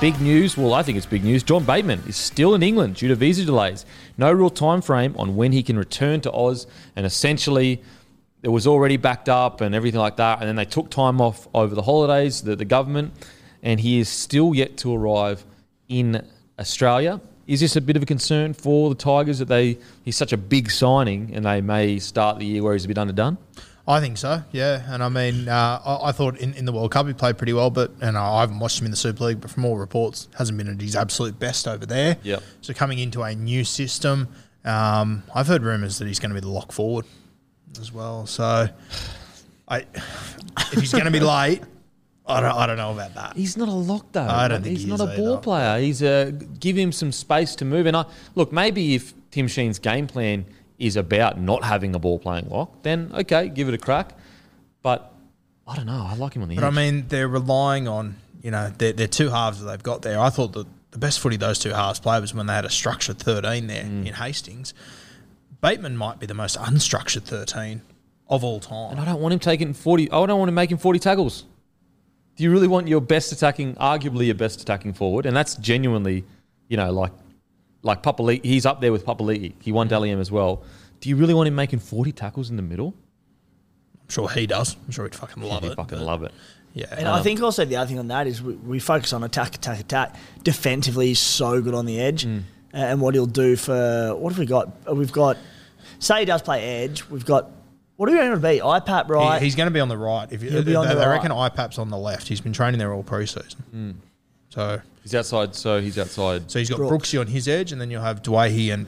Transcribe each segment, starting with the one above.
Big news. Well, I think it's big news. John Bateman is still in England due to visa delays. No real time frame on when he can return to Oz, and essentially, it was already backed up and everything like that. And then they took time off over the holidays, the, the government, and he is still yet to arrive in Australia. Is this a bit of a concern for the Tigers that they he's such a big signing and they may start the year where he's a bit underdone? I think so, yeah. And I mean, uh, I, I thought in, in the World Cup he played pretty well, but and I haven't watched him in the Super League, but from all reports, hasn't been at his absolute best over there. Yep. So coming into a new system, um, I've heard rumours that he's going to be the lock forward as well. So, I if he's going to be late, I don't, I don't know about that. He's not a lock though. I don't think he's he not is a ball either. player. He's a give him some space to move. And I look maybe if Tim Sheen's game plan is about not having a ball playing lock, then okay, give it a crack. But I don't know. I like him on the But edge. I mean, they're relying on you know their, their two halves that they've got there. I thought that the best footy those two halves played was when they had a structured thirteen there Mm. in Hastings. Bateman might be the most unstructured thirteen of all time. and I don't want him taking forty. I don't want to make him making forty tackles. Do you really want your best attacking, arguably your best attacking forward, and that's genuinely, you know, like like Papali'i. He's up there with Papali'i. He won Dally M as well. Do you really want him making forty tackles in the middle? I'm sure he does. I'm sure he'd fucking love He'd it. fucking but love it. Yeah, And I think also the other thing on that is we, we focus on attack, attack, attack. Defensively, he's so good on the edge. Mm. And what he'll do for what have we got? Uh, We've got say he does play edge. We've got what are we going to be? IPAP He- right? he's going to be on the right. If you, He'll be they, the they right. reckon IPAP's on the left. He's been training there all preseason. Mm. So He's outside, so he's outside. so he's got Brooks. Brooksy on his edge, and then you'll have Dwayne and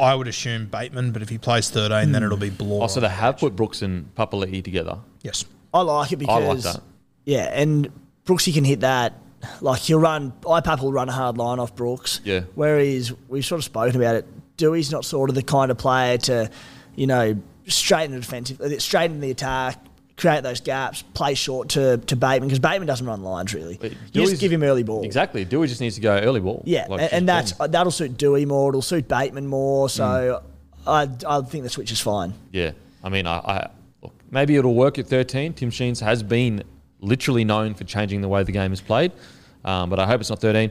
I would assume Bateman. But if he plays 13, Hmm. then it'll be Blore. Oh, so they have put Brooks and Papali'i together. yes. I like it I because like that. yeah, and Brooksy can hit that. Like he'll run, IPAP will run a hard line off Brooks. Yeah. Whereas we've sort of spoken about it. Dewey's not sort of the kind of player to, you know, straighten the defensive, uh, straighten the attack, create those gaps, play short to, to Bateman because Bateman doesn't run lines really. But You Dewey's- just give him early ball. Exactly. Dewey just needs to go early ball. Yeah, like and, and that's been. that'll suit Dewey more. It'll suit Bateman more. So Hmm. I I think the switch is fine. Yeah, I mean, I, I look, maybe it'll work at 13. Tim Sheens has been literally known for changing the way the game is played, um, but I hope it's not 13.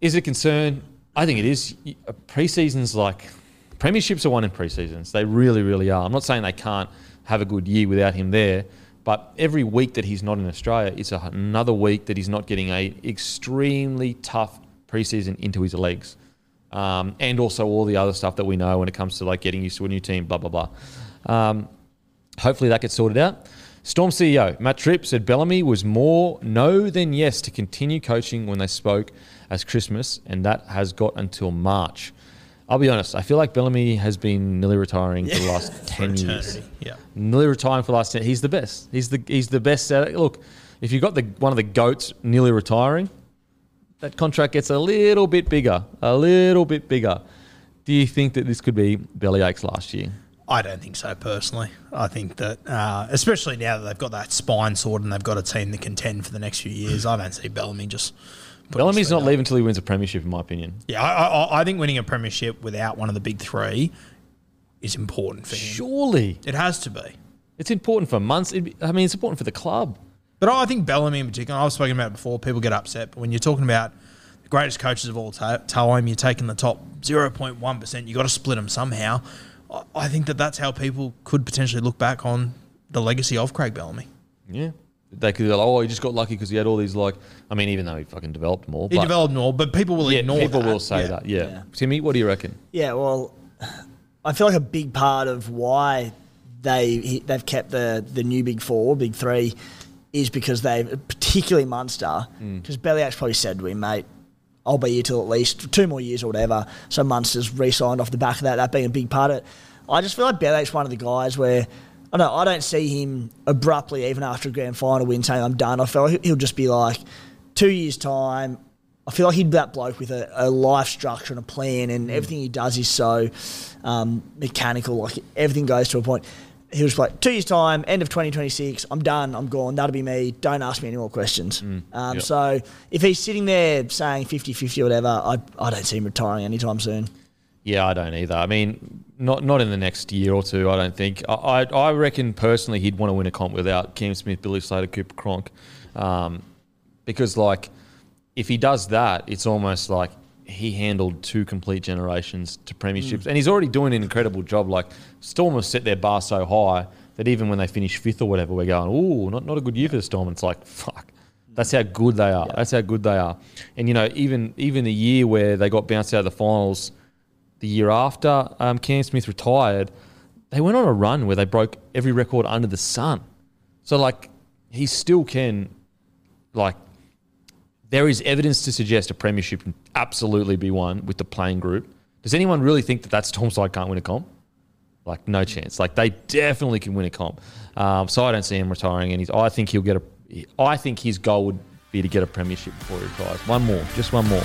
Is it a concern? I think it is. Uh, Preseasons like premierships are won in preseasons. They really, really are. I'm not saying they can't have a good year without him there, But every week that he's not in Australia, it's another week that he's not getting a extremely tough preseason into his legs, um, and also all the other stuff that we know when it comes to like getting used to a new team, blah blah blah. Um, hopefully that gets sorted out. Storm CEO Matt Tripp said Bellamy was more no than yes to continue coaching when they spoke as Christmas, and that has got until March. I'll be honest, I feel like Bellamy has been nearly retiring for the last ten years. Yeah. Nearly retiring for the last ten. He's the best. He's the he's the best. At, look, if you've got the one of the goats nearly retiring, that contract gets a little bit bigger, a little bit bigger. Do you think that this could be bellyaches last year? I don't think so personally. I think that, uh, especially now that they've got that spine sorted and they've got a team that contend for the next few years, I don't see Bellamy just. Bellamy's not up. leaving until he wins a premiership, in my opinion. Yeah, I, I, I think winning a premiership without one of the big three is important for him. Surely, It has to be. it's important for months. Be- I mean, it's important for the club. But I think Bellamy in particular, I've spoken about it before, people get upset. But when you're talking about the greatest coaches of all time, you're taking the top 0.1%, you've got to split them somehow. I- I think that that's how people could potentially look back on the legacy of Craig Bellamy. Yeah, they could. be like, Oh, he just got lucky because he had all these like. I mean, even though he fucking developed more, He but developed more, but people will yeah, ignore people that. will say Yeah. that. Yeah. Yeah. Timmy, what do you reckon? Yeah, well, I feel like a big part of why they they've kept the the new big four, big three, is because they, particularly Munster, mm. because Bellyache probably said to him, mate. I'll be here till at least two more years or whatever. So Munster's re-signed off the back of that, that being a big part of it. I just feel like Bellyache's one of the guys where I don't, I don't see him abruptly, even after a grand final win, saying I'm done. I feel like he'll just be like, two years time. I feel like he'd be that bloke with a, a life structure and a plan, and everything he does is so um, mechanical. Like everything goes to a point. He was like, two years time, end of 2026, I'm done, I'm gone, that'll be me. Don't ask me any more questions. um, yep. So if he's sitting there saying 50 50 or whatever, I, I don't see him retiring anytime soon. Yeah, I don't either. I mean, not not in the next year or two. I don't think. I I, I reckon personally he'd want to win a comp without Cam Smith, Billy Slater, Cooper Cronk, um, because like if he does that, it's almost like he handled two complete generations to premierships, and he's already doing an incredible job. Like Storm has set their bar so high that even when they finish fifth or whatever, we're going, "Ooh, not not a good year for the Storm." It's like fuck. That's how good they are. That's how good they are. And you know, even even the year where they got bounced out of the finals, the year after um, Cam Smith retired, they went on a run where they broke every record under the sun. So like, he still can, like, there is evidence to suggest a premiership can absolutely be won with the playing group. Does anyone really think that that Storm can't win a comp? Like, no chance. Like, they definitely can win a comp. Um, so I don't see him retiring. And I think he'll get a. I think his goal would be to get a premiership before he retires. One more, just one more.